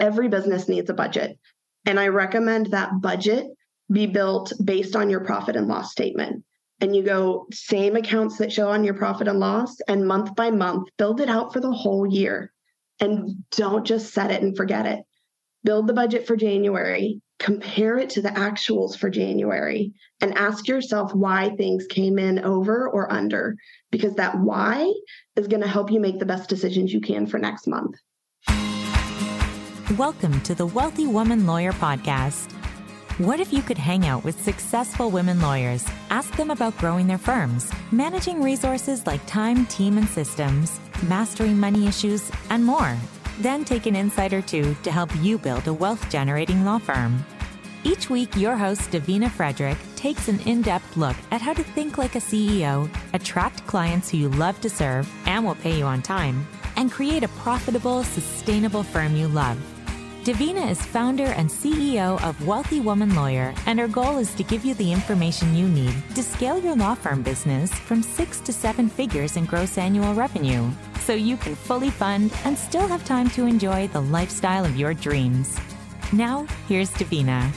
every business needs a budget. And I recommend that budget be built based on your profit and loss statement. And you go same accounts that show on your profit and loss, and month by month, build it out for the whole year. And don't just set it and forget it. Build the budget for January, compare it to the actuals for January, and ask yourself why things came in over or under, because that why is going to help you make the best decisions you can for next month. Welcome to the Wealthy Woman Lawyer Podcast. What if you could hang out with successful women lawyers, ask them about growing their firms, managing resources like time, team, and systems, mastering money issues, and more? Then take an insight or two to help you build a wealth generating law firm. Each week, your host, Davina Frederick, takes an in depth look at how to think like a CEO, attract clients who you love to serve and will pay you on time, and create a profitable, sustainable firm you love. Davina is founder and CEO of Wealthy Woman Lawyer, and her goal is to give you the information you need to scale your law firm business from six to seven figures in gross annual revenue so you can fully fund and still have time to enjoy the lifestyle of your dreams. Now, here's Davina.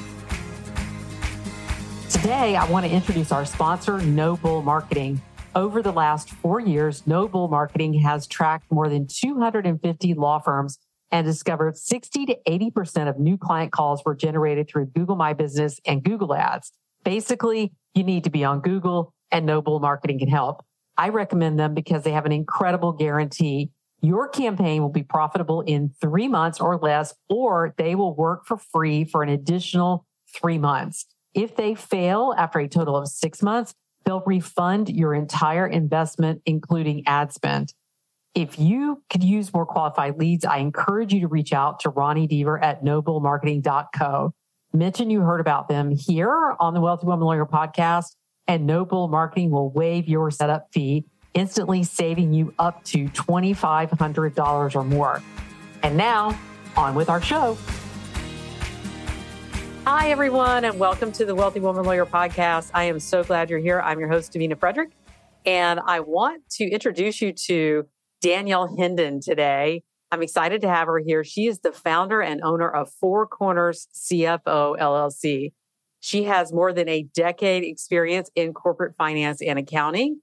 Today, I want to introduce our sponsor, No Bull Marketing. Over the last four years, No Bull Marketing has tracked more than 250 law firms and discovered 60 to 80% of new client calls were generated through Google My Business and Google Ads. Basically, you need to be on Google and No Bull Marketing can help. I recommend them because they have an incredible guarantee. Your campaign will be profitable in three months or less, or they will work for free for an additional three months. If they fail after a total of six months, they'll refund your entire investment, including ad spend. If you could use more qualified leads, I encourage you to reach out to Ronnie Deaver at nobullmarketing.co. Mention you heard about them here on the Wealthy Woman Lawyer podcast, and No Bull Marketing will waive your setup fee, instantly saving you up to $2,500 or more. And now, on with our show. Hi, everyone, and welcome to the Wealthy Woman Lawyer podcast. I am so glad you're here. I'm your host, Davina Frederick, and I want to introduce you to Danielle Hendon today. I'm excited to have her here. She is the founder and owner of Four Corners CFO LLC. She has more than a decade experience in corporate finance and accounting.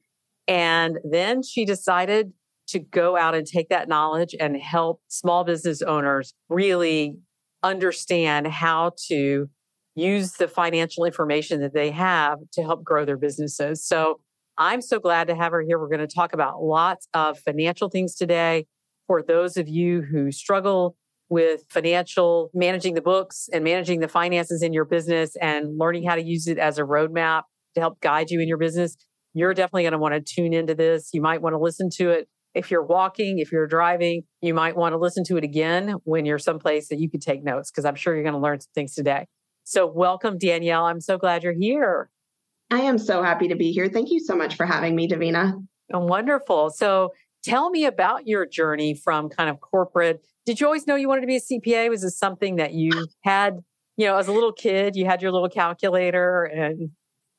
And then she decided to go out and take that knowledge and help small business owners really understand how to use the financial information that they have to help grow their businesses. So I'm so glad to have her here. We're going to talk about lots of financial things today. For those of you who struggle with financial managing the books and managing the finances in your business and learning how to use it as a roadmap to help guide you in your business, you're definitely going to want to tune into this. You might want to listen to it if you're walking, if you're driving, you might want to listen to it again when you're someplace that you could take notes because I'm sure you're going to learn some things today. So, welcome, Danielle. I'm so glad you're here. I am so happy to be here. Thank you so much for having me, Davina. Oh, wonderful. So tell me about your journey from kind of corporate. Did you always know you wanted to be a CPA? Was this something that you had, you know, as a little kid, you had your little calculator and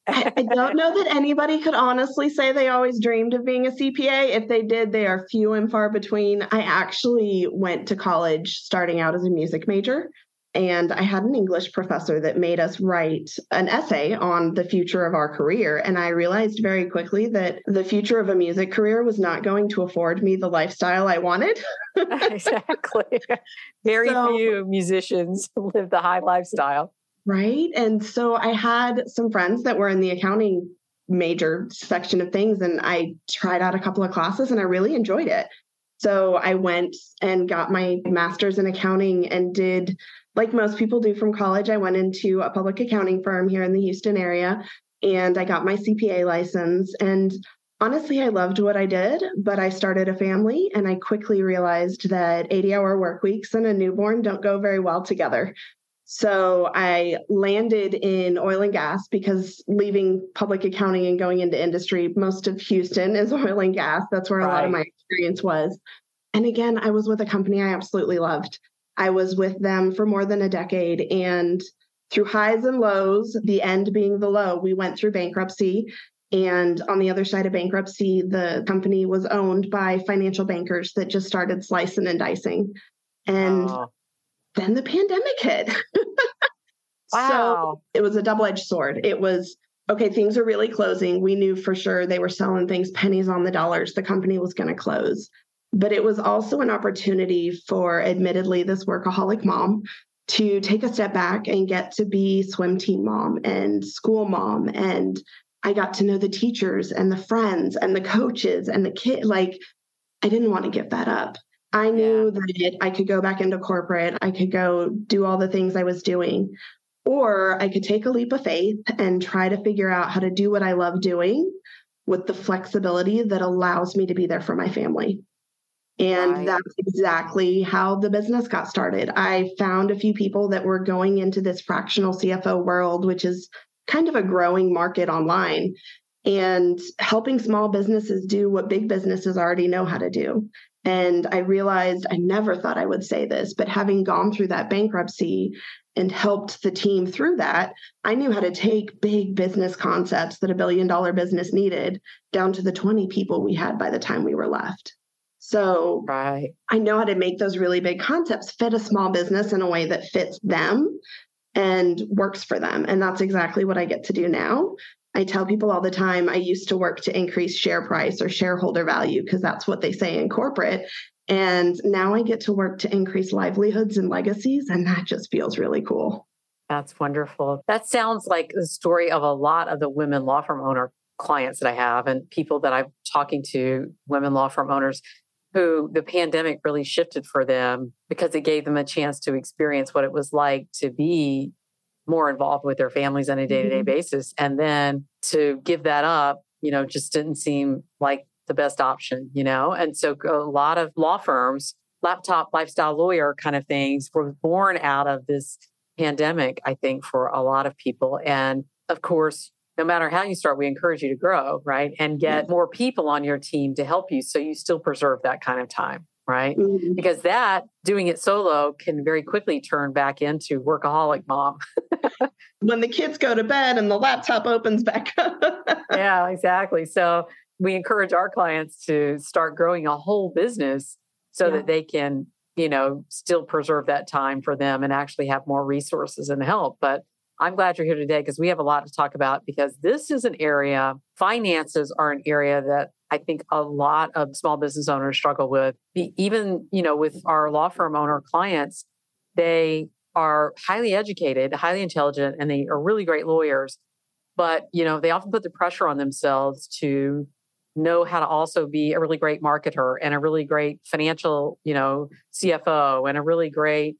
I don't know that anybody could honestly say they always dreamed of being a CPA. If they did, they are few and far between. I actually went to college starting out as a music major. And I had an English professor that made us write an essay on the future of our career. And I realized very quickly that the future of a music career was not going to afford me the lifestyle I wanted. exactly. Very so, few musicians live the high lifestyle. Right. And so I had some friends that were in the accounting major section of things, and I tried out a couple of classes and I really enjoyed it. So I went and got my master's in accounting and did like most people do from college, I went into a public accounting firm here in the Houston area and I got my CPA license. And honestly, I loved what I did, but I started a family and I quickly realized that 80 hour work weeks and a newborn don't go very well together. So I landed in oil and gas because leaving public accounting and going into industry, most of Houston is oil and gas. That's where right. a lot of my experience was. And again, I was with a company I absolutely loved. I was with them for more than a decade. And through highs and lows, the end being the low, we went through bankruptcy. And on the other side of bankruptcy, the company was owned by financial bankers that just started slicing and dicing. And oh. then the pandemic hit. wow. So it was a double edged sword. It was, okay, things are really closing. We knew for sure they were selling things pennies on the dollars. The company was going to close. But it was also an opportunity for, admittedly, this workaholic mom to take a step back and get to be swim team mom and school mom. And I got to know the teachers and the friends and the coaches and the kid. Like, I didn't want to give that up. I knew yeah. that I could go back into corporate, I could go do all the things I was doing, or I could take a leap of faith and try to figure out how to do what I love doing with the flexibility that allows me to be there for my family. And right. that's exactly how the business got started. I found a few people that were going into this fractional CFO world, which is kind of a growing market online, and helping small businesses do what big businesses already know how to do. And I realized I never thought I would say this, but having gone through that bankruptcy and helped the team through that, I knew how to take big business concepts that a billion dollar business needed down to the 20 people we had by the time we were left. So right. I know how to make those really big concepts fit a small business in a way that fits them and works for them. And that's exactly what I get to do now. I tell people all the time I used to work to increase share price or shareholder value because that's what they say in corporate. And now I get to work to increase livelihoods and legacies. And that just feels really cool. That's wonderful. That sounds like the story of a lot of the women law firm owner clients that I have and people that I'm talking to, women law firm owners who the pandemic really shifted for them because it gave them a chance to experience what it was like to be more involved with their families on a day to day basis. And then to give that up, you know, just didn't seem like the best option, you know? And so a lot of law firms, laptop lifestyle lawyer kind of things were born out of this pandemic, I think, for a lot of people. And of course, no matter how you start, we encourage you to grow, right? And get more people on your team to help you so you still preserve that kind of time, right? Mm-hmm. Because that doing it solo can very quickly turn back into workaholic mom. when the kids go to bed and the laptop opens back up. yeah, exactly. So we encourage our clients to start growing a whole business so yeah. that they can, you know, still preserve that time for them and actually have more resources and help. But I'm glad you're here today because we have a lot to talk about because this is an area, finances are an area that I think a lot of small business owners struggle with. Even, you know, with our law firm owner clients, they are highly educated, highly intelligent, and they are really great lawyers. But, you know, they often put the pressure on themselves to know how to also be a really great marketer and a really great financial, you know, CFO and a really great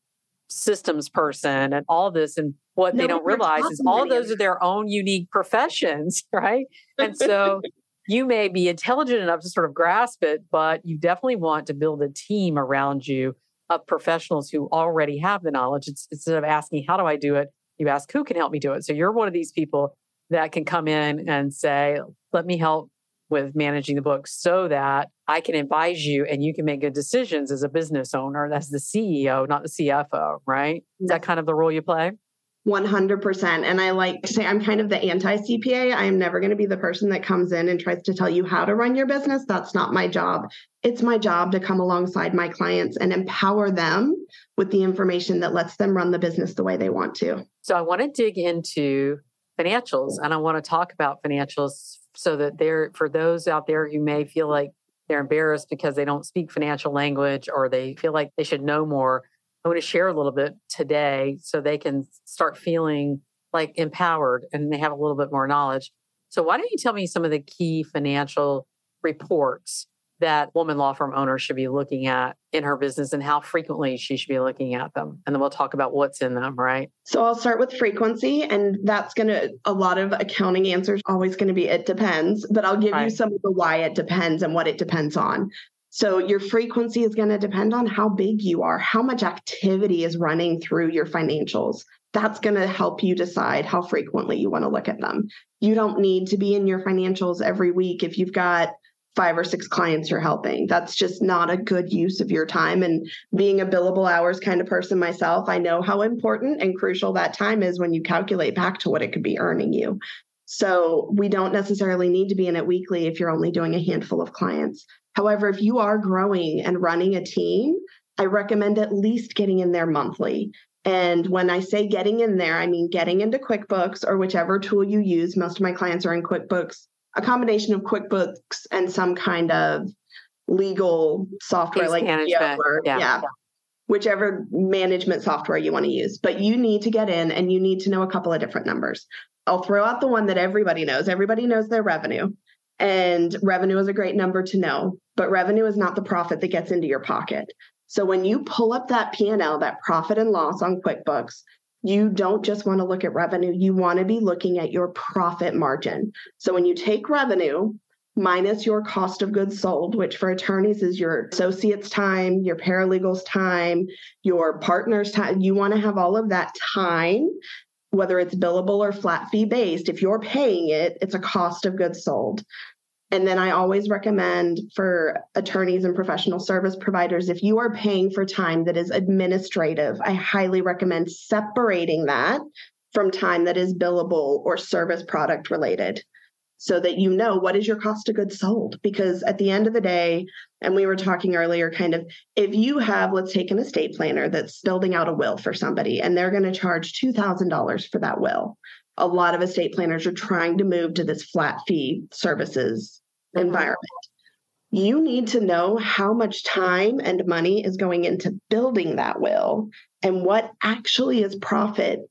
systems person and all this. And what no, they don't realize is all those are their own unique professions, right? And so you may be intelligent enough to sort of grasp it, but you definitely want to build a team around you of professionals who already have the knowledge. It's, instead of asking, how do I do it? You ask, who can help me do it? So you're one of these people that can come in and say, let me help with managing the book so that I can advise you and you can make good decisions as a business owner. That's the CEO, not the CFO, right? Is that kind of the role you play? 100%. And I like to say I'm kind of the anti CPA. I am never going to be the person that comes in and tries to tell you how to run your business. That's not my job. It's my job to come alongside my clients and empower them with the information that lets them run the business the way they want to. So I want to dig into financials and I want to talk about financials so that they're for those out there who may feel like they're embarrassed because they don't speak financial language or they feel like they should know more. I want to share a little bit today so they can start feeling like empowered and they have a little bit more knowledge. So, why don't you tell me some of the key financial reports that woman law firm owner should be looking at in her business and how frequently she should be looking at them. And then we'll talk about what's in them, right? So I'll start with frequency. And that's going to, a lot of accounting answers always going to be it depends, but I'll give right. you some of the why it depends and what it depends on. So your frequency is going to depend on how big you are, how much activity is running through your financials. That's going to help you decide how frequently you want to look at them. You don't need to be in your financials every week if you've got five or six clients you're helping. That's just not a good use of your time. And being a billable hours kind of person myself, I know how important and crucial that time is when you calculate back to what it could be earning you. So we don't necessarily need to be in it weekly if you're only doing a handful of clients. However, if you are growing and running a team, I recommend at least getting in there monthly. And when I say getting in there, I mean getting into QuickBooks or whichever tool you use. Most of my clients are in QuickBooks, a combination of QuickBooks and some kind of legal software Case like management. or, Yeah. yeah, whichever management software you want to use. But you need to get in and you need to know a couple of different numbers. I'll throw out the one that everybody knows. Everybody knows their revenue. And revenue is a great number to know, but revenue is not the profit that gets into your pocket. So when you pull up that P&L, that profit and loss on QuickBooks, you don't just want to look at revenue, you want to be looking at your profit margin. So when you take revenue minus your cost of goods sold, which for attorneys is your associate's time, your paralegal's time, your partner's time, you want to have all of that time, whether it's billable or flat fee based. If you're paying it, it's a cost of goods sold. And then I always recommend for attorneys and professional service providers, if you are paying for time that is administrative, I highly recommend separating that from time that is billable or service product related so that you know what is your cost of goods sold. Because at the end of the day, and we were talking earlier, kind of, if you have, let's take an estate planner that's building out a will for somebody and they're going to charge $2,000 for that will a lot of estate planners are trying to move to this flat fee services Mhm. environment. You need to know how much time and money is going into building that will and what actually is profit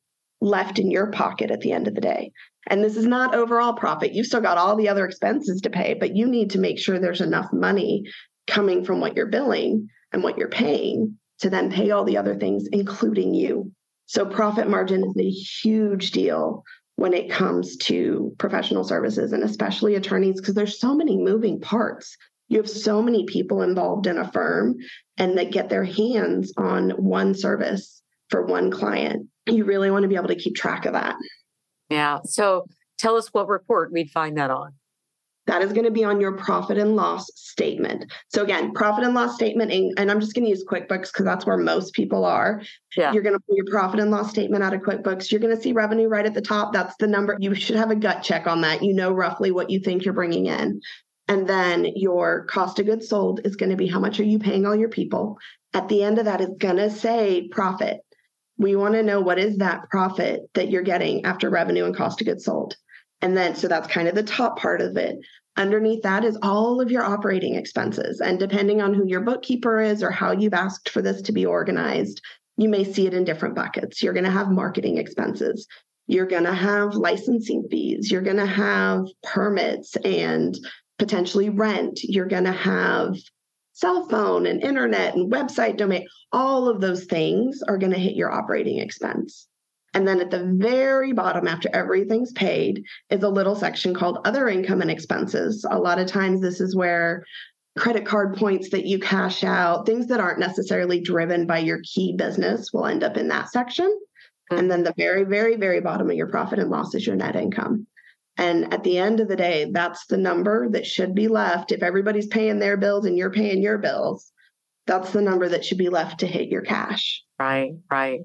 left in your pocket at the end of the day. And this is not overall profit. You've still got all the other expenses to pay, but you need to make sure there's enough money coming from what you're billing and what you're paying to then pay all the other things, including you. So profit margin is a huge deal when it comes to professional services and especially attorneys because there's so many moving parts. You have so many people involved in a firm and that get their hands on one service for one client. You really want to be able to keep track of that. Yeah. So tell us what report we'd find that on. That is going to be on your profit and loss statement. So again, profit and loss statement, and, and I'm just going to use QuickBooks because that's where most people are. Yeah. You're going to pull your profit and loss statement out of QuickBooks. You're going to see revenue right at the top. That's the number. You should have a gut check on that. You know roughly what you think you're bringing in. And then your cost of goods sold is going to be how much are you paying all your people? At the end of that, it's going to say profit. We want to know what is that profit that you're getting after revenue and cost of goods sold. And then, so that's kind of the top part of it. Underneath that is all of your operating expenses. And depending on who your bookkeeper is or how you've asked for this to be organized, you may see it in different buckets. You're going to have marketing expenses. You're going to have licensing fees. You're going to have permits and potentially rent. You're going to have cell phone and internet and website domain. All of those things are going to hit your operating expense. And then at the very bottom, after everything's paid, is a little section called other income and expenses. A lot of times, this is where credit card points that you cash out, things that aren't necessarily driven by your key business, will end up in that section. And then the very, very, very bottom of your profit and loss is your net income. And at the end of the day, that's the number that should be left. If everybody's paying their bills and you're paying your bills, that's the number that should be left to hit your cash. Right, right.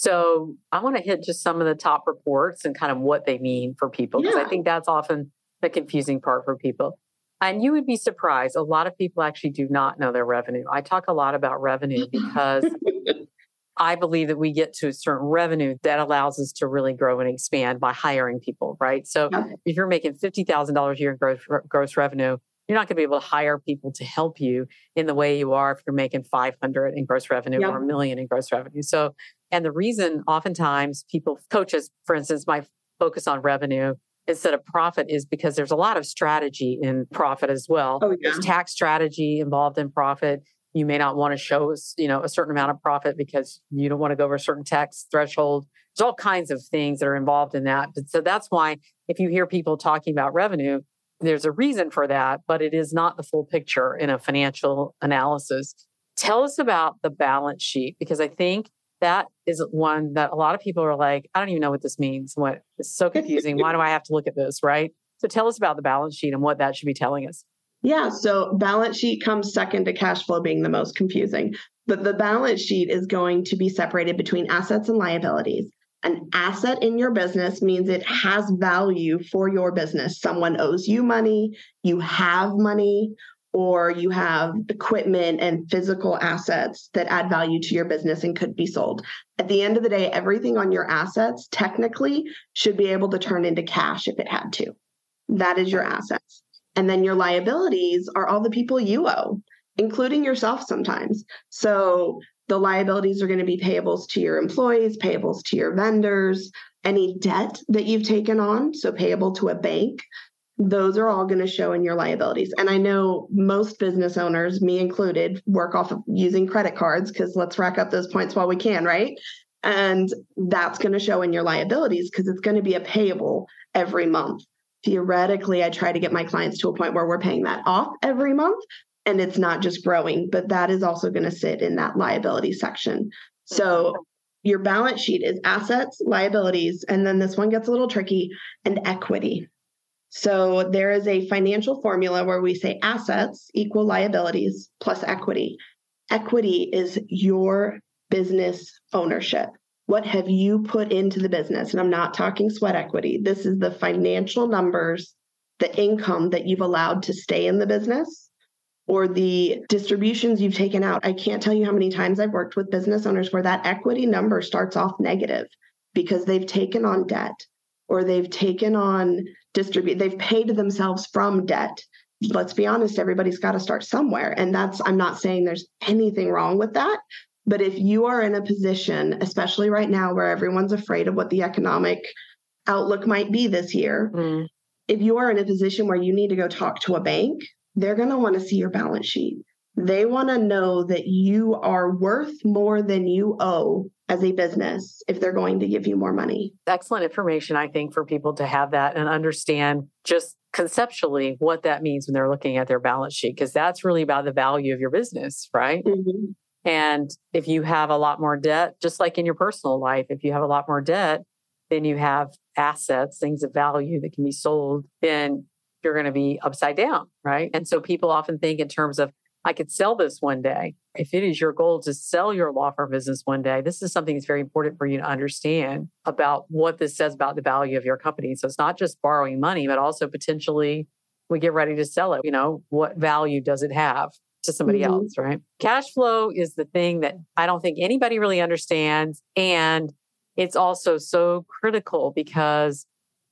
So I want to hit just some of the top reports and kind of what they mean for people because Yeah. I think that's often the confusing part for people. And you would be surprised. A lot of people actually do not know their revenue. I talk a lot about revenue because I believe that we get to a certain revenue that allows us to really grow and expand by hiring people, right? So if you're making $50,000 a year in gross, gross revenue, you're not going to be able to hire people to help you in the way you are if you're making 500 in gross revenue or a million in gross revenue. So, and the reason oftentimes people, coaches, for instance, might focus on revenue instead of profit is because there's a lot of strategy in profit as well. Oh, yeah. There's tax strategy involved in profit. You may not want to show you know, a certain amount of profit because you don't want to go over a certain tax threshold. There's all kinds of things that are involved in that. But so that's why if you hear people talking about revenue, there's a reason for that, but it is not the full picture in a financial analysis. Tell us about the balance sheet because I think that is one that a lot of people are like, I don't even know what this means. What it's so confusing. Why do I have to look at this? Right. So tell us about the balance sheet and what that should be telling us. Yeah, so balance sheet comes second to cash flow being the most confusing. But the balance sheet is going to be separated between assets and liabilities. An asset in your business means it has value for your business. Someone owes you money, you have money, or you have equipment and physical assets that add value to your business and could be sold. At the end of the day, everything on your assets technically should be able to turn into cash if it had to. That is your assets. And then your liabilities are all the people you owe, including yourself sometimes. So the liabilities are going to be payables to your employees, payables to your vendors, any debt that you've taken on, so payable to a bank, those are all going to show in your liabilities. And I know most business owners, me included, work off of using credit cards because let's rack up those points while we can, right? And that's going to show in your liabilities because it's going to be a payable every month. Theoretically, I try to get my clients to a point where we're paying that off every month and it's not just growing, but that is also going to sit in that liability section. So your balance sheet is assets, liabilities, and then this one gets a little tricky and equity. So there is a financial formula where we say assets equal liabilities plus equity. Equity is your business ownership. What have you put into the business? And I'm not talking sweat equity. This is the financial numbers, the income that you've allowed to stay in the business or the distributions you've taken out. I can't tell you how many times I've worked with business owners where that equity number starts off negative because they've taken on debt or they've taken on distribute they've paid themselves from debt let's be honest everybody's got to start somewhere and that's i'm not saying there's anything wrong with that but if you are in a position especially right now where everyone's afraid of what the economic outlook might be this year mm. if you are in a position where you need to go talk to a bank they're going to want to see your balance sheet they want to know that you are worth more than you owe as a business if they're going to give you more money. Excellent information, I think, for people to have that and understand just conceptually what that means when they're looking at their balance sheet, because that's really about the value of your business, right? Mm-hmm. And if you have a lot more debt, just like in your personal life, if you have a lot more debt, then you have assets, things of value that can be sold, then you're going to be upside down, right? And so people often think in terms of I could sell this one day. If it is your goal to sell your law firm business one day, this is something that's very important for you to understand about what this says about the value of your company. So it's not just borrowing money, but also potentially we get ready to sell it. You know, what value does it have to somebody mm-hmm. else, right? Cash flow is the thing that I don't think anybody really understands. And it's also so critical because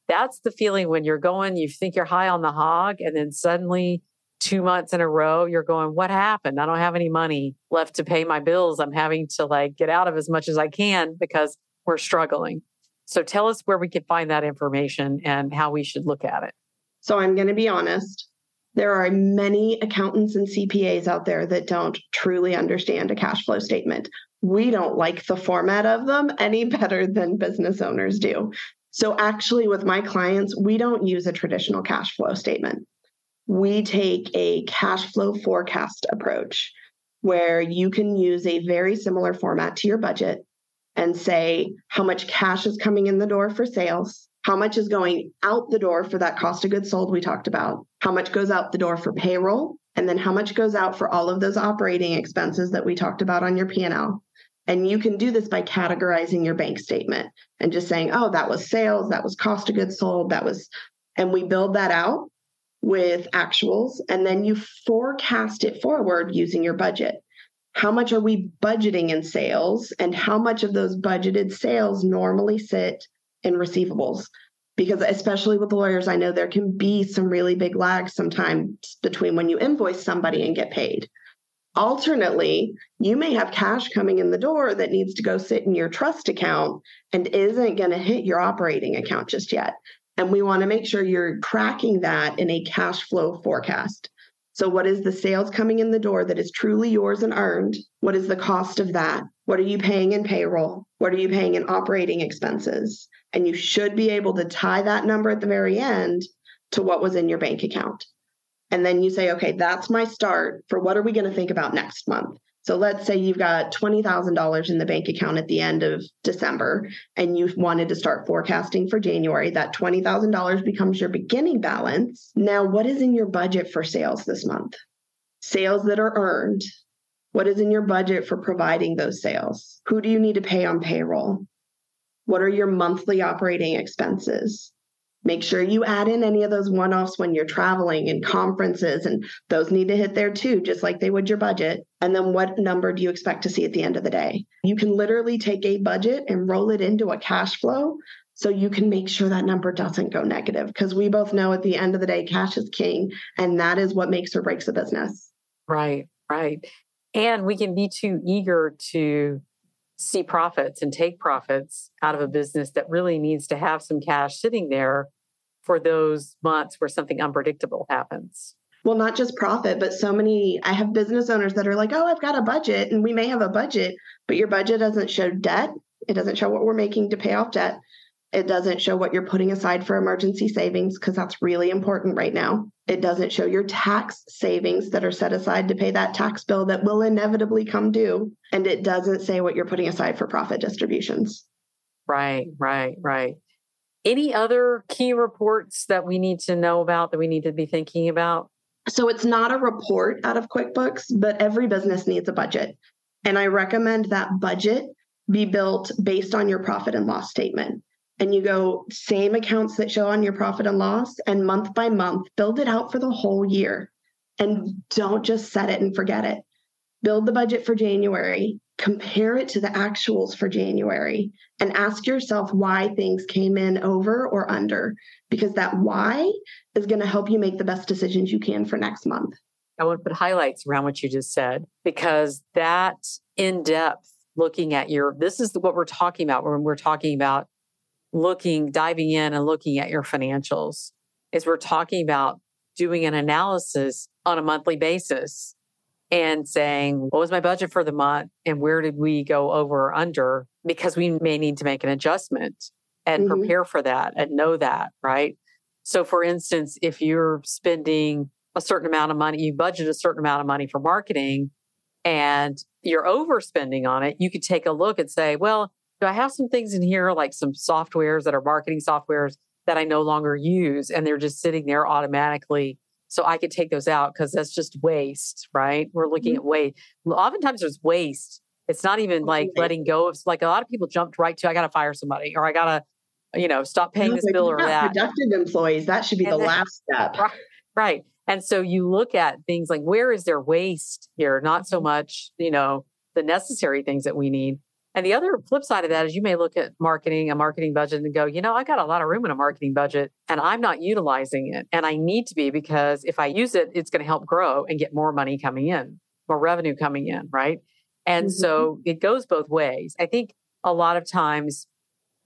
that's the feeling when you're going, you think you're high on the hog, and then suddenly two months in a row, you're going, What happened? I don't have any money left to pay my bills. I'm having to like get out of as much as I can because we're struggling. So tell us where we can find that information and how we should look at it. So I'm going to be honest. There are many accountants and CPAs out there that don't truly understand a cash flow statement. We don't like the format of them any better than business owners do. So, actually, with my clients, we don't use a traditional cash flow statement we take a cash flow forecast approach where you can use a very similar format to your budget and say how much cash is coming in the door for sales, how much is going out the door for that cost of goods sold we talked about, how much goes out the door for payroll, and then how much goes out for all of those operating expenses that we talked about on your P&L. And you can do this by categorizing your bank statement and just saying, oh, that was sales, that was cost of goods sold, that was, and we build that out with actuals, and then you forecast it forward using your budget. How much are we budgeting in sales, and how much of those budgeted sales normally sit in receivables? Because, especially with lawyers, I know there can be some really big lags sometimes between when you invoice somebody and get paid. Alternately, you may have cash coming in the door that needs to go sit in your trust account and isn't going to hit your operating account just yet. And we want to make sure you're tracking that in a cash flow forecast. So, what is the sales coming in the door that is truly yours and earned? What is the cost of that? What are you paying in payroll? What are you paying in operating expenses? And you should be able to tie that number at the very end to what was in your bank account. And then you say, okay, that's my start for what are we going to think about next month? So let's say you've got $20,000 in the bank account at the end of December and you wanted to start forecasting for January. That $20,000 becomes your beginning balance. Now, what is in your budget for sales this month? Sales that are earned. What is in your budget for providing those sales? Who do you need to pay on payroll? What are your monthly operating expenses? Make sure you add in any of those one offs when you're traveling and conferences, and those need to hit there too, just like they would your budget. And then what number do you expect to see at the end of the day? You can literally take a budget and roll it into a cash flow so you can make sure that number doesn't go negative. Because we both know at the end of the day, cash is king, and that is what makes or breaks a business. Right, right. And we can be too eager to see profits and take profits out of a business that really needs to have some cash sitting there for those months where something unpredictable happens. Well, not just profit, but so many. I have business owners that are like, oh, I've got a budget, and we may have a budget, but your budget doesn't show debt. It doesn't show what we're making to pay off debt. It doesn't show what you're putting aside for emergency savings because that's really important right now. It doesn't show your tax savings that are set aside to pay that tax bill that will inevitably come due. And it doesn't say what you're putting aside for profit distributions. Right, right, right. Any other key reports that we need to know about that we need to be thinking about? So it's not a report out of QuickBooks, but every business needs a budget. And I recommend that budget be built based on your profit and loss statement. And you go same accounts that show on your profit and loss, and month by month, build it out for the whole year. And don't just set it and forget it. Build the budget for January compare it to the actuals for January and ask yourself why things came in over or under, because that why is going to help you make the best decisions you can for next month. I want to put highlights around what you just said, because that in depth looking at your, this is what we're talking about when we're talking about looking, diving in and looking at your financials, is we're talking about doing an analysis on a monthly basis and saying, what was my budget for the month and where did we go over or under? Because we may need to make an adjustment and mm-hmm. prepare for that and know that, right? So, for instance, if you're spending a certain amount of money, you budget a certain amount of money for marketing and you're overspending on it, you could take a look and say, well, do I have some things in here like some softwares that are marketing softwares that I no longer use and they're just sitting there automatically so I could take those out because that's just waste, right? We're looking mm-hmm. at waste. Oftentimes there's waste. It's not even like letting go of like a lot of people jumped right to I gotta fire somebody or I gotta, you know, stop paying no, this bill or that. Productive employees, that should be and the then, last step. Right, right. And so you look at things like where is there waste here? Not so much, you know, the necessary things that we need. And the other flip side of that is you may look at marketing, a marketing budget, and go, you know, I got a lot of room in a marketing budget and I'm not utilizing it. And I need to be because if I use it, it's going to help grow and get more money coming in, more revenue coming in. Right. And mm-hmm. so it goes both ways. I think a lot of times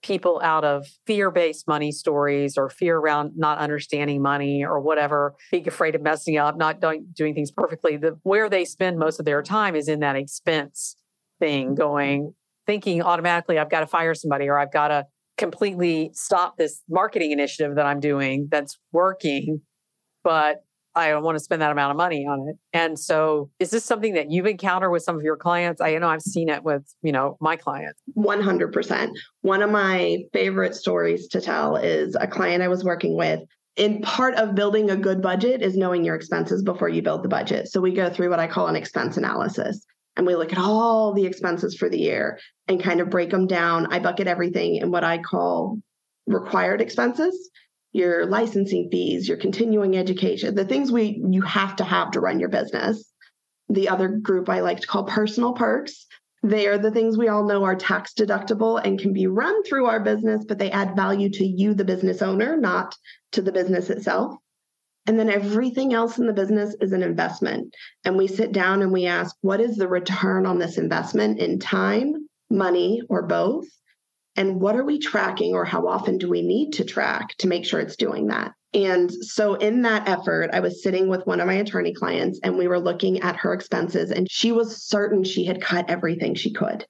people out of fear based money stories or fear around not understanding money or whatever, being afraid of messing up, not doing, doing things perfectly, the, where they spend most of their time is in that expense thing going thinking automatically I've got to fire somebody or I've got to completely stop this marketing initiative that I'm doing that's working, but I don't want to spend that amount of money on it. And so is this something that you've encountered with some of your clients? I know I've seen it with, you know, my clients. 100%. One of my favorite stories to tell is a client I was working with. In part of building a good budget is knowing your expenses before you build the budget. So we go through what I call an expense analysis and we look at all the expenses for the year and kind of break them down. I bucket everything in what I call required expenses, your licensing fees, your continuing education, the things we you have to have to run your business. The other group I like to call personal perks. They are the things we all know are tax deductible and can be run through our business, but they add value to you, the business owner, not to the business itself. And then everything else in the business is an investment. And we sit down and we ask, what is the return on this investment in time, money, or both? And what are we tracking, or how often do we need to track to make sure it's doing that? And so, in that effort, I was sitting with one of my attorney clients and we were looking at her expenses, and she was certain she had cut everything she could.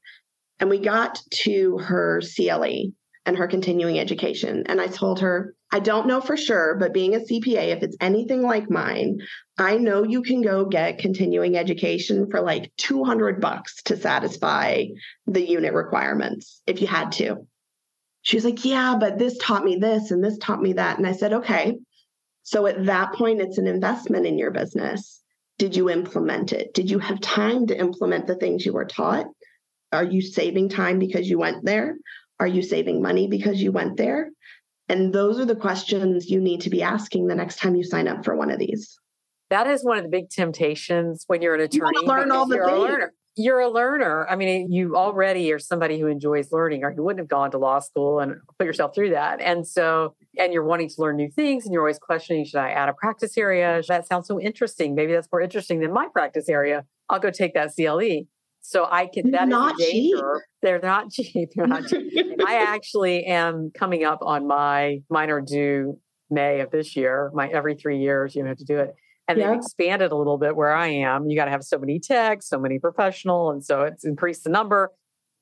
And we got to her CLE, and her continuing education. And I told her, I don't know for sure, but being a CPA, if it's anything like mine, I know you can go get continuing education for like 200 bucks to satisfy the unit requirements if you had to. She's like, Yeah, but this taught me this and this taught me that. And I said, Okay. So at that point, it's an investment in your business. Did you implement it? Did you have time to implement the things you were taught? Are you saving time because you went there? Are you saving money because you went there? And those are the questions you need to be asking the next time you sign up for one of these. That is one of the big temptations when you're an attorney. You learn all the you're things. A learner. You're a learner. I mean, you already are somebody who enjoys learning, or you wouldn't have gone to law school and put yourself through that. And so, and you're wanting to learn new things, and you're always questioning: Should I add a practice area? That sounds so interesting. Maybe that's more interesting than my practice area. I'll go take that CLE. So I can. That not is a danger. cheap. They're not cheap. They're not cheap. I actually am coming up on my minor due May of this year. My every three years you have to do it. And Yeah. they've expanded a little bit where I am. You got to have so many techs, so many professional. And so it's increased the number.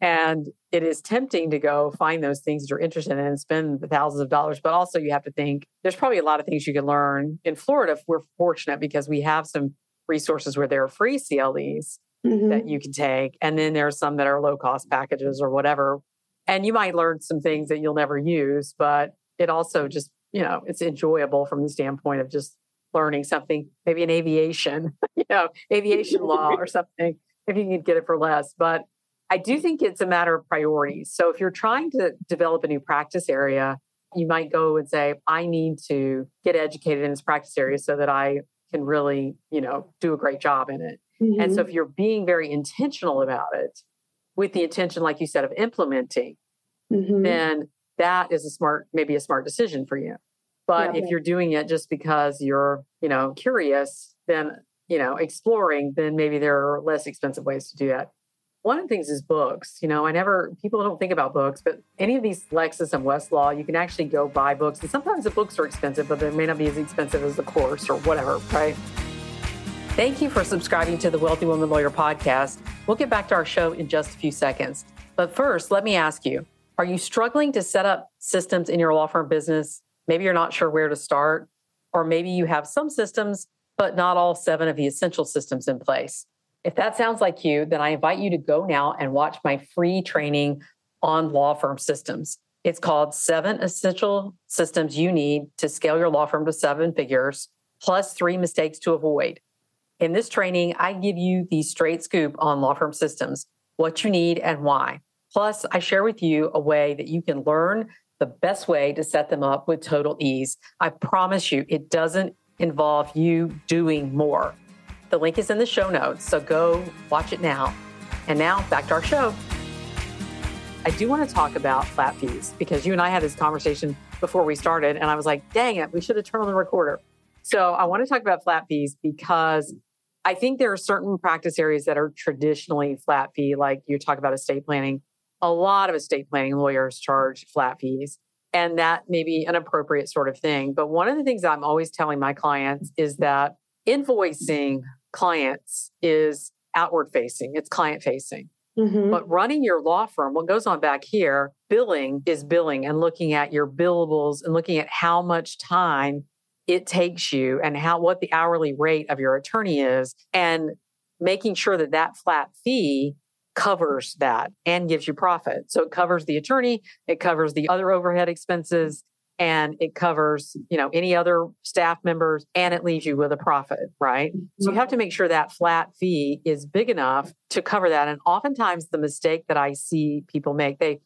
And it is tempting to go find those things that you're interested in and spend the thousands of dollars. But also, you have to think there's probably a lot of things you can learn. In Florida, we're fortunate because we have some resources where there are free CLEs Mhm. that you can take. And then there are some that are low cost packages or whatever. And you might learn some things that you'll never use, but it also just, you know, it's enjoyable from the standpoint of just learning something, maybe in aviation, you know, aviation law or something, if you can get it for less. But I do think it's a matter of priorities. So if you're trying to develop a new practice area, you might go and say, I need to get educated in this practice area so that I can really, you know, do a great job in it. And so if you're being very intentional about it, with the intention, like you said, of implementing, Mhm. then that is a smart, maybe a smart decision for you. But Yeah. if you're doing it just because you're, you know, curious, then, you know, exploring, then maybe there are less expensive ways to do that. One of the things is books. You know, I never, people don't think about books, but any of these Lexis and Westlaw, you can actually go buy books. And sometimes the books are expensive, but they may not be as expensive as the course or whatever, right? Thank you for subscribing to the Wealthy Woman Lawyer podcast. We'll get back to our show in just a few seconds. But first, let me ask you are you struggling to set up systems in your law firm business? Maybe you're not sure where to start, or maybe you have some systems, but not all seven of the essential systems in place. If that sounds like you, then I invite you to go now and watch my free training on law firm systems. It's called Seven Essential Systems You Need to Scale Your Law Firm to Seven Figures, plus three mistakes to avoid. In this training, I give you the straight scoop on law firm systems, what you need and why. Plus, I share with you a way that you can learn the best way to set them up with total ease. I promise you, it doesn't involve you doing more. The link is in the show notes, so go watch it now. And now back to our show. I do want to talk about flat fees because you and I had this conversation before we started, and I was like, dang it, we should have turned on the recorder. So I want to talk about flat fees because I think there are certain practice areas that are traditionally flat fee, like you talk about estate planning. A lot of estate planning lawyers charge flat fees, and that may be an appropriate sort of thing. But one of the things I'm always telling my clients is that invoicing clients is outward facing, it's client facing. Mhm. But running your law firm, what goes on back here, billing is billing and looking at your billables and looking at how much time it takes you and how what the hourly rate of your attorney is and making sure that that flat fee covers that and gives you profit. So it covers the attorney, it covers the other overhead expenses and it covers, you know, any other staff members and it leaves you with a profit, right? So you mm-hmm. have to make sure that flat fee is big enough to cover that. And oftentimes the mistake that I see people make, they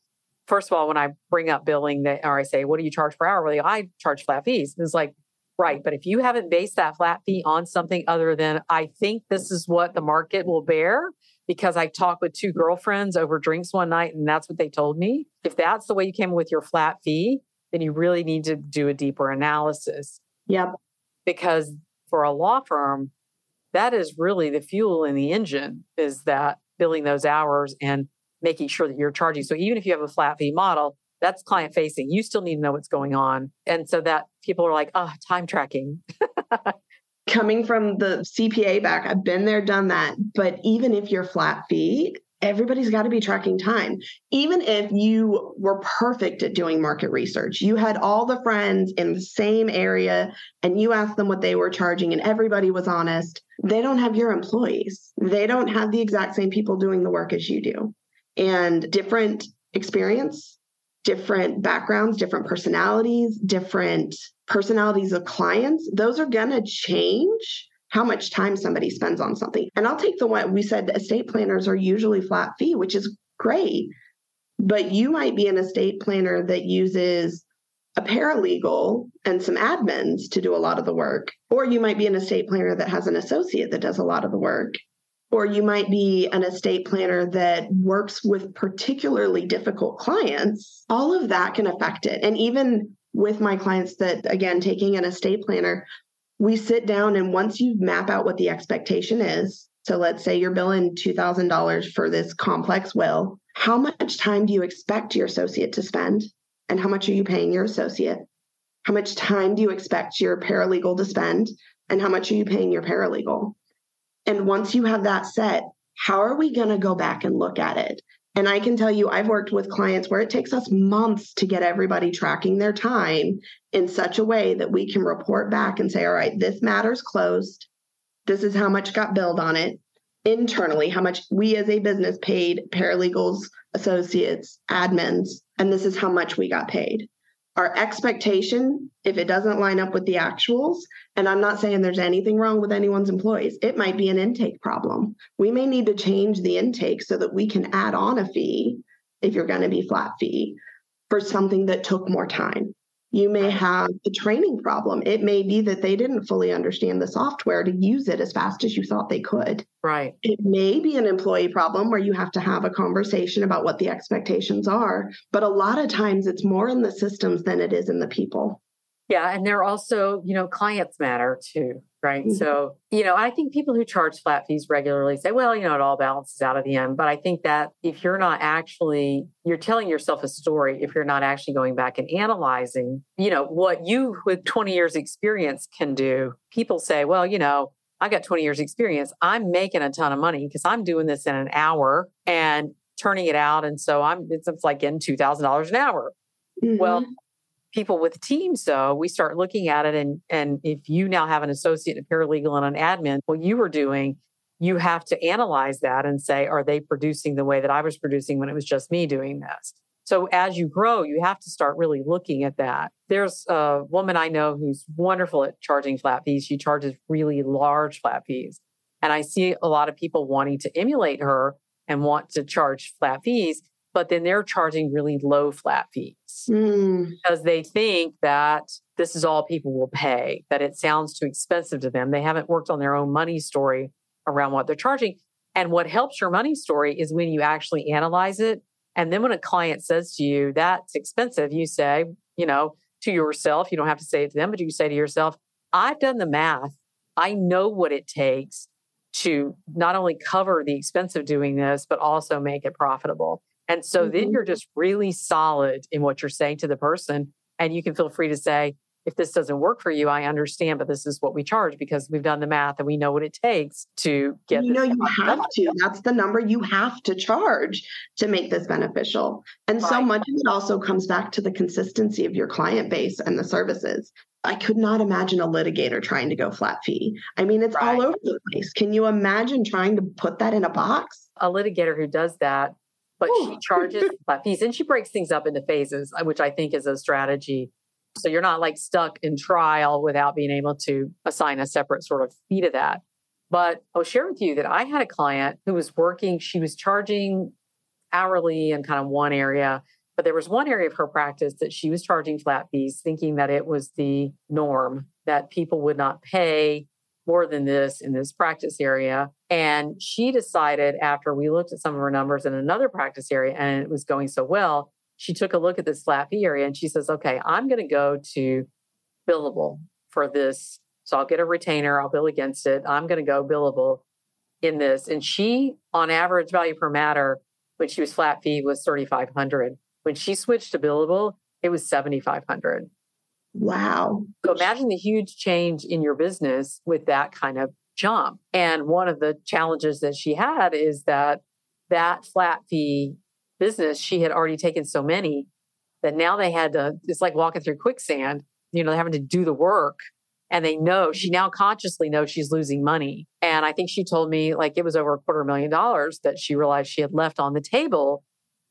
first of all, when I bring up billing, they or I say, what do you charge per hour? Well, I charge flat fees. And it's like, right. But if you haven't based that flat fee on something other than I think this is what the market will bear, because I talked with two girlfriends over drinks one night and that's what they told me. If that's the way you came with your flat fee, then you really need to do a deeper analysis Yep. because for a law firm, that is really the fuel in the engine is that billing those hours and making sure that you're charging. So even if you have a flat fee model, that's client facing. You still need to know what's going on. And so that people are like, oh, time tracking. Coming from the CPA back, I've been there, done that. But even if you're flat fee, everybody's got to be tracking time. Even if you were perfect at doing market research, you had all the friends in the same area and you asked them what they were charging and everybody was honest, they don't have your employees. They don't have the exact same people doing the work as you do. And different experience, different backgrounds, different personalities, different personalities of clients, those are going to change how much time somebody spends on something. And I'll take the one we said estate planners are usually flat fee, which is great. But you might be an estate planner that uses a paralegal and some admins to do a lot of the work. Or you might be an estate planner that has an associate that does a lot of the work. Or you might be an estate planner that works with particularly difficult clients. All of that can affect it. And even with my clients that, again, taking an estate planner, we sit down and once you map out what the expectation is, so let's say you're billing $2,000 for this complex will, how much time do you expect your associate to spend? And how much are you paying your associate? How much time do you expect your paralegal to spend? And how much are you paying your paralegal? And once you have that set, how are we going to go back and look at it? And I can tell you, I've worked with clients where it takes us months to get everybody tracking their time in such a way that we can report back and say, all right, this matter's closed. This is how much got billed on it internally, how much we as a business paid paralegals, associates, admins, and this is how much we got paid. Our expectation, if it doesn't line up with the actuals, and I'm not saying there's anything wrong with anyone's employees, it might be an intake problem. We may need to change the intake so that we can add on a fee if you're going to be flat fee for something that took more time. You may have a training problem. It may be that they didn't fully understand the software to use it as fast as you thought they could. Right. It may be an employee problem where you have to have a conversation about what the expectations are. But a lot of times it's more in the systems than it is in the people. Yeah. And they're also, you know, clients matter too right? Mm-hmm. So, you know, I think people who charge flat fees regularly say, well, you know, it all balances out at the end. But I think that if you're not actually, you're telling yourself a story, if you're not actually going back and analyzing, you know, what you with 20 years experience can do, people say, well, you know, I got 20 years experience. I'm making a ton of money because I'm doing this in an hour and turning it out. And so I'm, it's, it's like getting $2,000 an hour. Mm-hmm. Well, people with teams though we start looking at it and and if you now have an associate a paralegal and an admin what you were doing you have to analyze that and say are they producing the way that i was producing when it was just me doing this? So as you grow you have to start really looking at that. There's a woman i know who's wonderful at charging flat fees. She charges really large flat fees. And i see a lot of people wanting to emulate her and want to charge flat fees but then they're charging really low flat fees mm. because they think that this is all people will pay, that it sounds too expensive to them. They haven't worked on their own money story around what they're charging. And what helps your money story is when you actually analyze it. And then when a client says to you, that's expensive, you say, you know, to yourself, you don't have to say it to them, but you say to yourself, I've done the math. I know what it takes to not only cover the expense of doing this, but also make it profitable. And so mm-hmm. then you're just really solid in what you're saying to the person. And you can feel free to say, if this doesn't work for you, I understand, but this is what we charge because we've done the math and we know what it takes to get. You know, you have to. That's the number you have to charge to make this beneficial. And right. so much of it also comes back to the consistency of your client base and the services. I could not imagine a litigator trying to go flat fee. I mean, it's right. all over the place. Can you imagine trying to put that in a box? A litigator who does that but Ooh. she charges flat fees and she breaks things up into phases, uh, which I think is a strategy. So you're not like stuck in trial without being able to assign a separate sort of fee to that. But I'll share with you that I had a client who was working, she was charging hourly in kind of one area, but there was one area of her practice that she was charging flat fees, thinking that it was the norm, that people would not pay more than this in this practice area. And she decided after we looked at some of her numbers in another practice area and it was going so well, she took a look at this flat fee area and she says, okay, I'm going to go to billable for this. So I'll get a retainer, I'll bill against it. I'm going to go billable in this. And she, on average value per matter, when she was flat fee, was 3,500. When she switched to billable, it was 7,500. Wow. So imagine the huge change in your business with that kind of jump. And one of the challenges that she had is that that flat fee business, she had already taken so many that now they had to, it's like walking through quicksand, you know, having to do the work. And they know she now consciously knows she's losing money. And I think she told me like it was over a quarter million dollars that she realized she had left on the table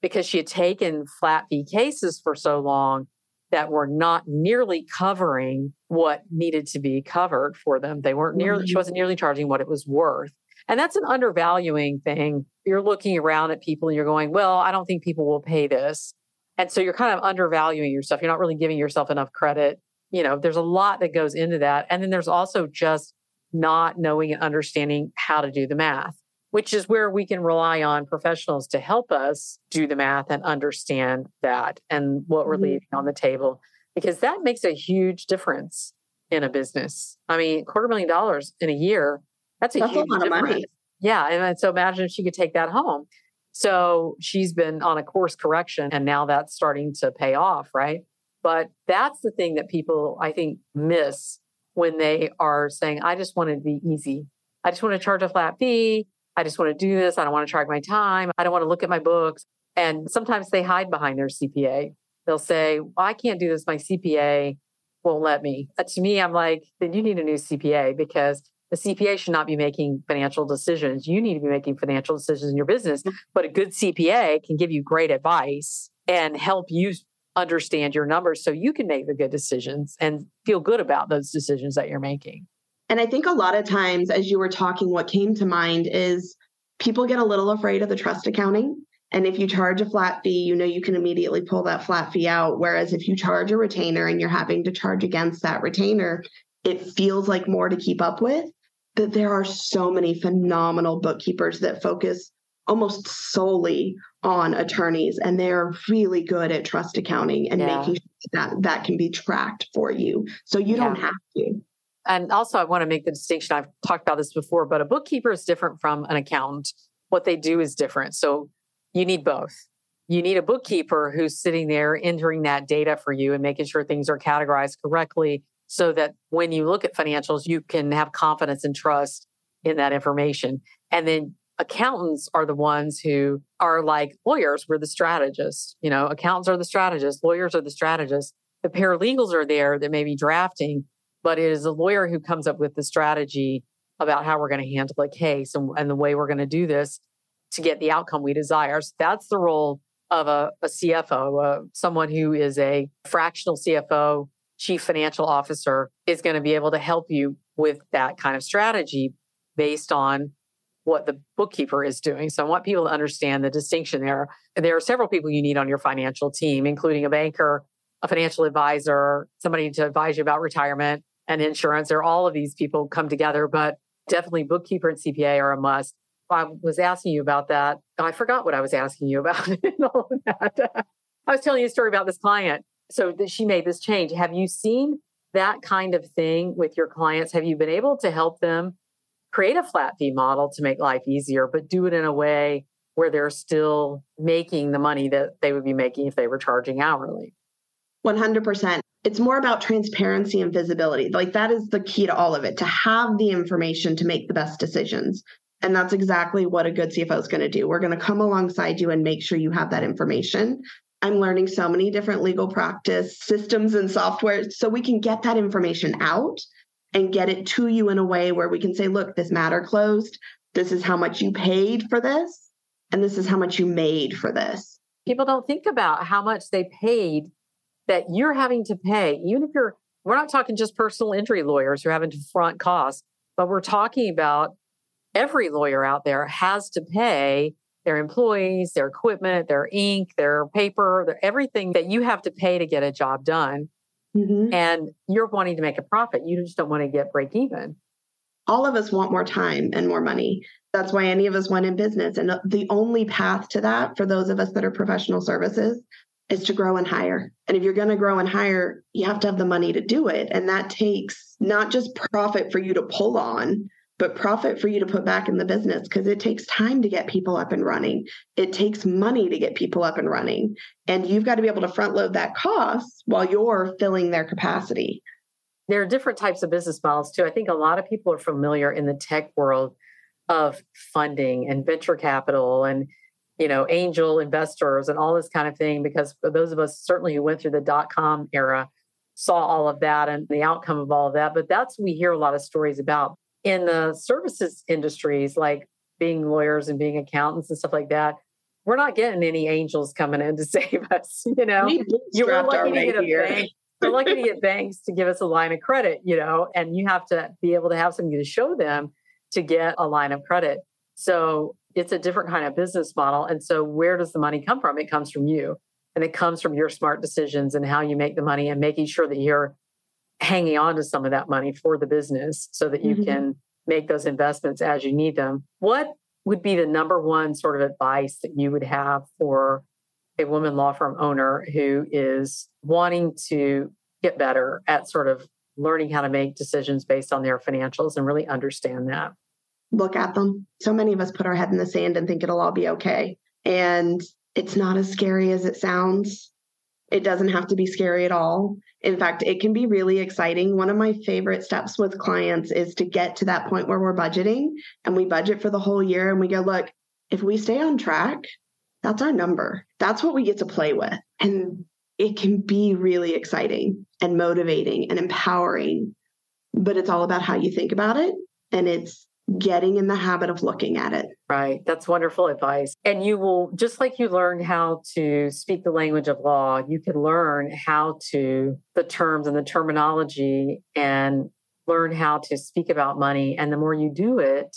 because she had taken flat fee cases for so long that were not nearly covering what needed to be covered for them. They weren't nearly, mm-hmm. she wasn't nearly charging what it was worth. And that's an undervaluing thing. You're looking around at people and you're going, well, I don't think people will pay this. And so you're kind of undervaluing yourself. You're not really giving yourself enough credit. You know, there's a lot that goes into that. And then there's also just not knowing and understanding how to do the math, which is where we can rely on professionals to help us do the math and understand that and what we're mm-hmm. leaving on the table, because that makes a huge difference in a business. I mean, quarter million dollars in a year, that's a that's huge a lot difference. of money. Yeah. And so imagine if she could take that home. So she's been on a course correction and now that's starting to pay off, right? But that's the thing that people, I think, miss when they are saying, I just want it to be easy. I just want to charge a flat fee. I just want to do this. I don't want to track my time. I don't want to look at my books. And sometimes they hide behind their CPA. They'll say, well, I can't do this. My CPA won't let me. Uh, to me, I'm like, then you need a new CPA because the CPA should not be making financial decisions. You need to be making financial decisions in your business. Mm. But a good CPA can give you great advice and help you understand your numbers so you can make the good decisions and feel good about those decisions that you're making. And I think a lot of times, as you were talking, what came to mind is people get a little afraid of the trust accounting. And if you charge a flat fee, you know you can immediately pull that flat fee out. Whereas if you charge a retainer and you're having to charge against that retainer, it feels like more to keep up with. That there are so many phenomenal bookkeepers that focus almost solely on attorneys and they're really good at trust accounting and yeah. making sure that that can be tracked for you so you yeah. don't have to and also i want to make the distinction i've talked about this before but a bookkeeper is different from an accountant. What they do is different. So you need both. You need a bookkeeper who's sitting there entering that data for you and making sure things are categorized correctly so that when you look at financials you can have confidence and trust in that information. And then accountants are the ones who are like lawyers we're the strategists you know? Accountants are the strategists lawyers are the strategists. The paralegals are there that may be drafting but it is a lawyer who comes up with the strategy about how we're going to handle a case and, and the way we're going to do this to get the outcome we desire so that's the role of a, a cfo uh, someone who is a fractional cfo chief financial officer is going to be able to help you with that kind of strategy based on what the bookkeeper is doing. So I want people to understand the distinction there. There are several people you need on your financial team, including a banker, a financial advisor, somebody to advise you about retirement and insurance. or all of these people come together, but definitely bookkeeper and CPA are a must. I was asking you about that. I forgot what I was asking you about all of that. I was telling you a story about this client. So that she made this change. Have you seen that kind of thing with your clients? Have you been able to help them create a flat fee model to make life easier, but do it in a way where they're still making the money that they would be making if they were charging hourly. 100%. It's more about transparency and visibility. Like that is the key to all of it to have the information to make the best decisions. And that's exactly what a good CFO is going to do. We're going to come alongside you and make sure you have that information. I'm learning so many different legal practice systems and software so we can get that information out and get it to you in a way where we can say, look, this matter closed. This is how much you paid for this. And this is how much you made for this. People don't think about how much they paid that you're having to pay, even if you're, we're not talking just personal injury lawyers who are having to front costs, but we're talking about every lawyer out there has to pay their employees, their equipment, their ink, their paper, their, everything that you have to pay to get a job done. Mm-hmm. And you're wanting to make a profit. You just don't want to get break even. All of us want more time and more money. That's why any of us went in business. And the only path to that for those of us that are professional services is to grow and hire. And if you're going to grow and hire, you have to have the money to do it. And that takes not just profit for you to pull on, but profit for you to put back in the business because it takes time to get people up and running. It takes money to get people up and running. And you've got to be able to front load that cost while you're filling their capacity. There are different types of business models too. I think a lot of people are familiar in the tech world of funding and venture capital and you know angel investors and all this kind of thing because for those of us certainly who went through the dot com era saw all of that and the outcome of all of that but that's we hear a lot of stories about in the services industries, like being lawyers and being accountants and stuff like that, we're not getting any angels coming in to save us. You know, you were lucky to get a bank. We're lucky to get banks to give us a line of credit. You know, and you have to be able to have something to show them to get a line of credit. So it's a different kind of business model. And so where does the money come from? It comes from you. And it comes from your smart decisions and how you make the money and making sure that you're hanging on to some of that money for the business so that you mm-hmm. can make those investments as you need them. What would be the number one sort of advice that you would have for a woman law firm owner who is wanting to get better at sort of learning how to make decisions based on their financials and really understand that? Look at them. So many of us put our head in the sand and think it'll all be okay. And it's not as scary as it sounds. It doesn't have to be scary at all. In fact, it can be really exciting. One of my favorite steps with clients is to get to that point where we're budgeting and we budget for the whole year and we go, look, if we stay on track, that's our number. That's what we get to play with. And it can be really exciting and motivating and empowering, but it's all about how you think about it. And it's getting in the habit of looking at it. Right. That's wonderful advice. And you will, just like you learn how to speak the language of law, you can learn how to, the terms and the terminology and learn how to speak about money. And the more you do it,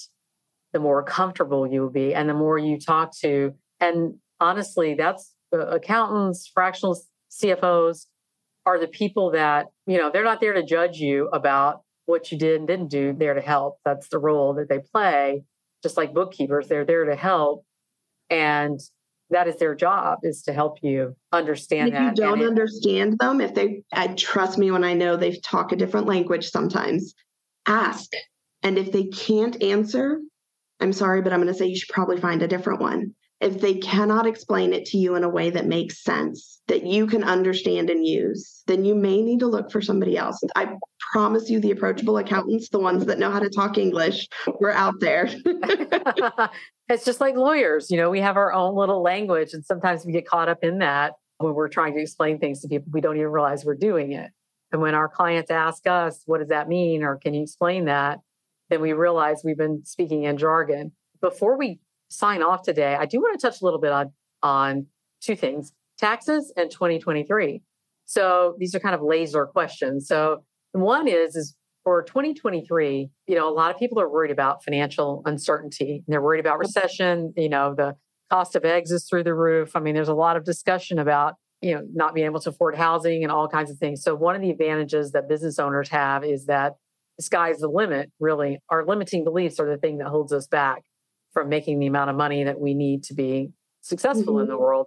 the more comfortable you will be. And the more you talk to, and honestly, that's uh, accountants, fractional CFOs are the people that, you know, they're not there to judge you about what you did and didn't do there to help. That's the role that they play. Just like bookkeepers, they're there to help. And that is their job is to help you understand if that. If you don't understand them, if they I trust me when I know they talk a different language sometimes, ask. And if they can't answer, I'm sorry, but I'm going to say you should probably find a different one if they cannot explain it to you in a way that makes sense, that you can understand and use, then you may need to look for somebody else. I promise you, the approachable accountants, the ones that know how to talk English, we're out there. it's just like lawyers. You know, we have our own little language, and sometimes we get caught up in that when we're trying to explain things to people. We don't even realize we're doing it. And when our clients ask us, what does that mean? Or can you explain that? Then we realize we've been speaking in jargon. Before we sign off today, I do want to touch a little bit on, on two things taxes and 2023. So these are kind of laser questions. So one is, is for 2023, you know, a lot of people are worried about financial uncertainty. They're worried about recession. You know, the cost of eggs is through the roof. I mean, there's a lot of discussion about, you know, not being able to afford housing and all kinds of things. So one of the advantages that business owners have is that the sky's the limit, really. Our limiting beliefs are the thing that holds us back from making the amount of money that we need to be successful mm-hmm. in the mm-hmm. world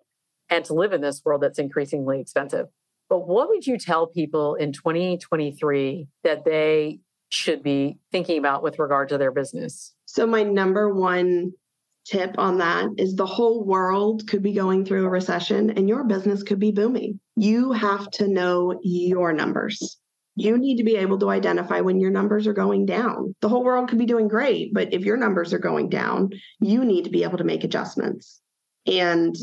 and to live in this world that's increasingly expensive. But what would you tell people in 2023 that they should be thinking about with regard to their business? So, my number one tip on that is the whole world could be going through a recession and your business could be booming. You have to know your numbers you need to be able to identify when your numbers are going down. The whole world could be doing great, but if your numbers are going down, you need to be able to make adjustments. And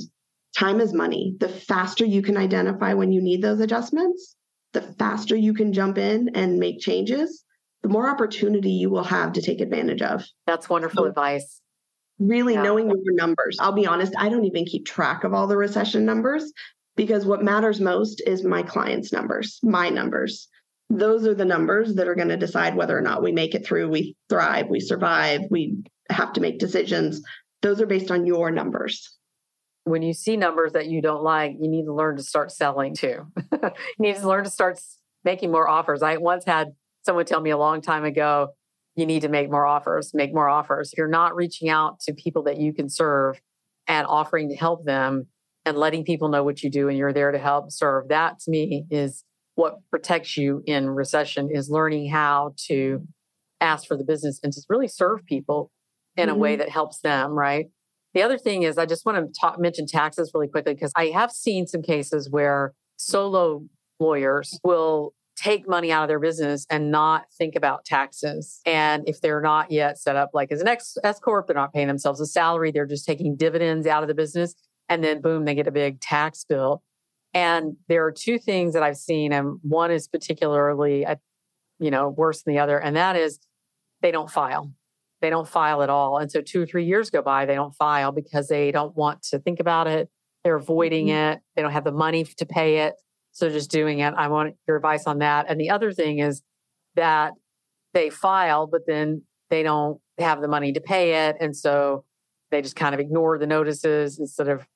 time is money. The faster you can identify when you need those adjustments, the faster you can jump in and make changes, the more opportunity you will have to take advantage of. That's wonderful so, advice. Really yeah. knowing your numbers. I'll be honest, I don't even keep track of all the recession numbers because what matters most is my clients' numbers, my numbers those are the numbers that are going to decide whether or not we make it through, we thrive, we survive, we have to make decisions. Those are based on your numbers. When you see numbers that you don't like, you need to learn to start selling too. you need to learn to start making more offers. I once had someone tell me a long time ago, you need to make more offers, make more offers. If you're not reaching out to people that you can serve and offering to help them and letting people know what you do and you're there to help serve, that to me is what protects you in recession is learning how to ask for the business and to really serve people in mm-hmm. a way mm-hmm. that helps them, right? The other thing is, I just want to talk, mention taxes really quickly because I have seen some cases where solo lawyers will take money out of their business and not think about taxes. And if they're not yet set up like as an S corp, they're not paying themselves a salary. They're just taking dividends out of the business, and then boom, they get a big tax bill. And there are two things that I've seen, and one is particularly, uh, you know, worse than the other, and that is they don't file. They don't file at all. And so two or three years go by, they don't file because they don't want to think about it. They're avoiding mm-hmm. it. They don't have the money to pay it. So just doing it. I want your advice on that. And the other thing is that they file, but then they don't have the money to pay it. And so they just kind of ignore the notices instead of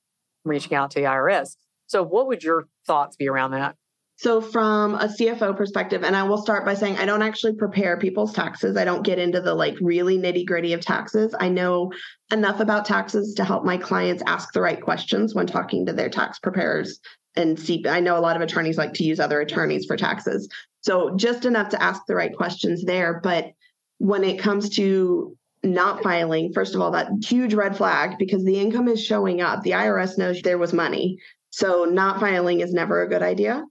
reaching out to the IRS. So, what would your thoughts be around that? So, from a CFO perspective, and I will start by saying I don't actually prepare people's taxes. I don't get into the like really nitty gritty of taxes. I know enough about taxes to help my clients ask the right questions when talking to their tax preparers and see. I know a lot of attorneys like to use other attorneys for taxes. So, just enough to ask the right questions there. But when it comes to not filing, first of all, that huge red flag because the income is showing up. The IRS knows there was money. So, not filing is never a good idea.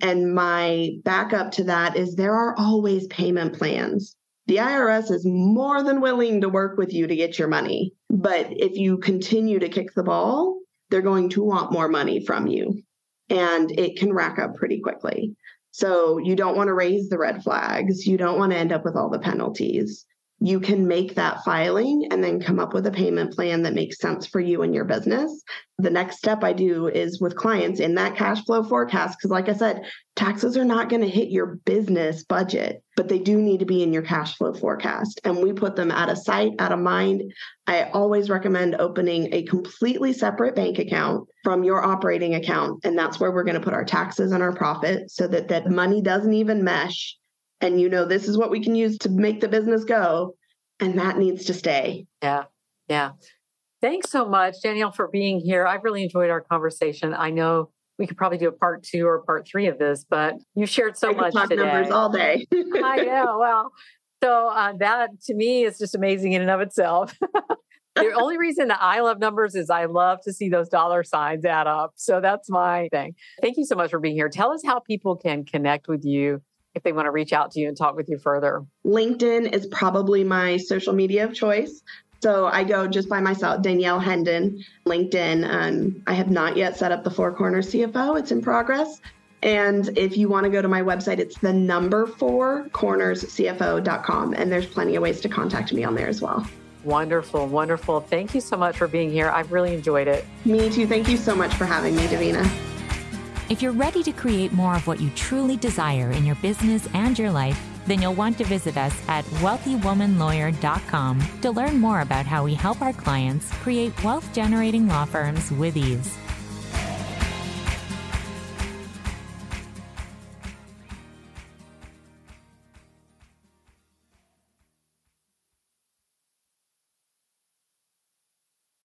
And my backup to that is there are always payment plans. The IRS is more than willing to work with you to get your money. But if you continue to kick the ball, they're going to want more money from you. And it can rack up pretty quickly. So you don't want to raise the red flags. You don't want to end up with all the penalties you can make that filing and then come up with a payment plan that makes sense for you and your business. The next step I do is with clients in that cash flow forecast. Because, like I said, taxes are not going to hit your business budget, but they do need to be in your cash flow forecast. And we put them out of sight, out of mind. I always recommend opening a completely separate bank account from your operating account. And that's where we're going to put our taxes and our profit so that that money doesn't even mesh and you know this is what we can use to make the business go and that needs to stay yeah yeah thanks so much danielle for being here i've really enjoyed our conversation i know we could probably do a part two or part three of this but you shared so I much talk today. numbers all day i know well so uh, that to me is just amazing in and of itself the only reason that I love numbers is I love to see those dollar signs add up. So that's my thing. Thank you so much for being here. Tell us how people can connect with you if they want to reach out to you and talk with you further? LinkedIn is probably my social media of choice. So I go just by myself, Danielle Hendon, LinkedIn. Um, I have not yet set up the Four Corners CFO. It's in progress. And if you want to go to my website, it's the number four corners cornerscfo.com. And there's plenty of ways to contact me on there as well. Wonderful, wonderful. Thank you so much for being here. I've really enjoyed it. Me too. Thank you so much for having me, Davina. If you're ready to create more of what you truly desire in your business and your life, then you'll want to visit us at wealthywomanlawyer.com to learn more about how we help our clients create wealth generating law firms with ease.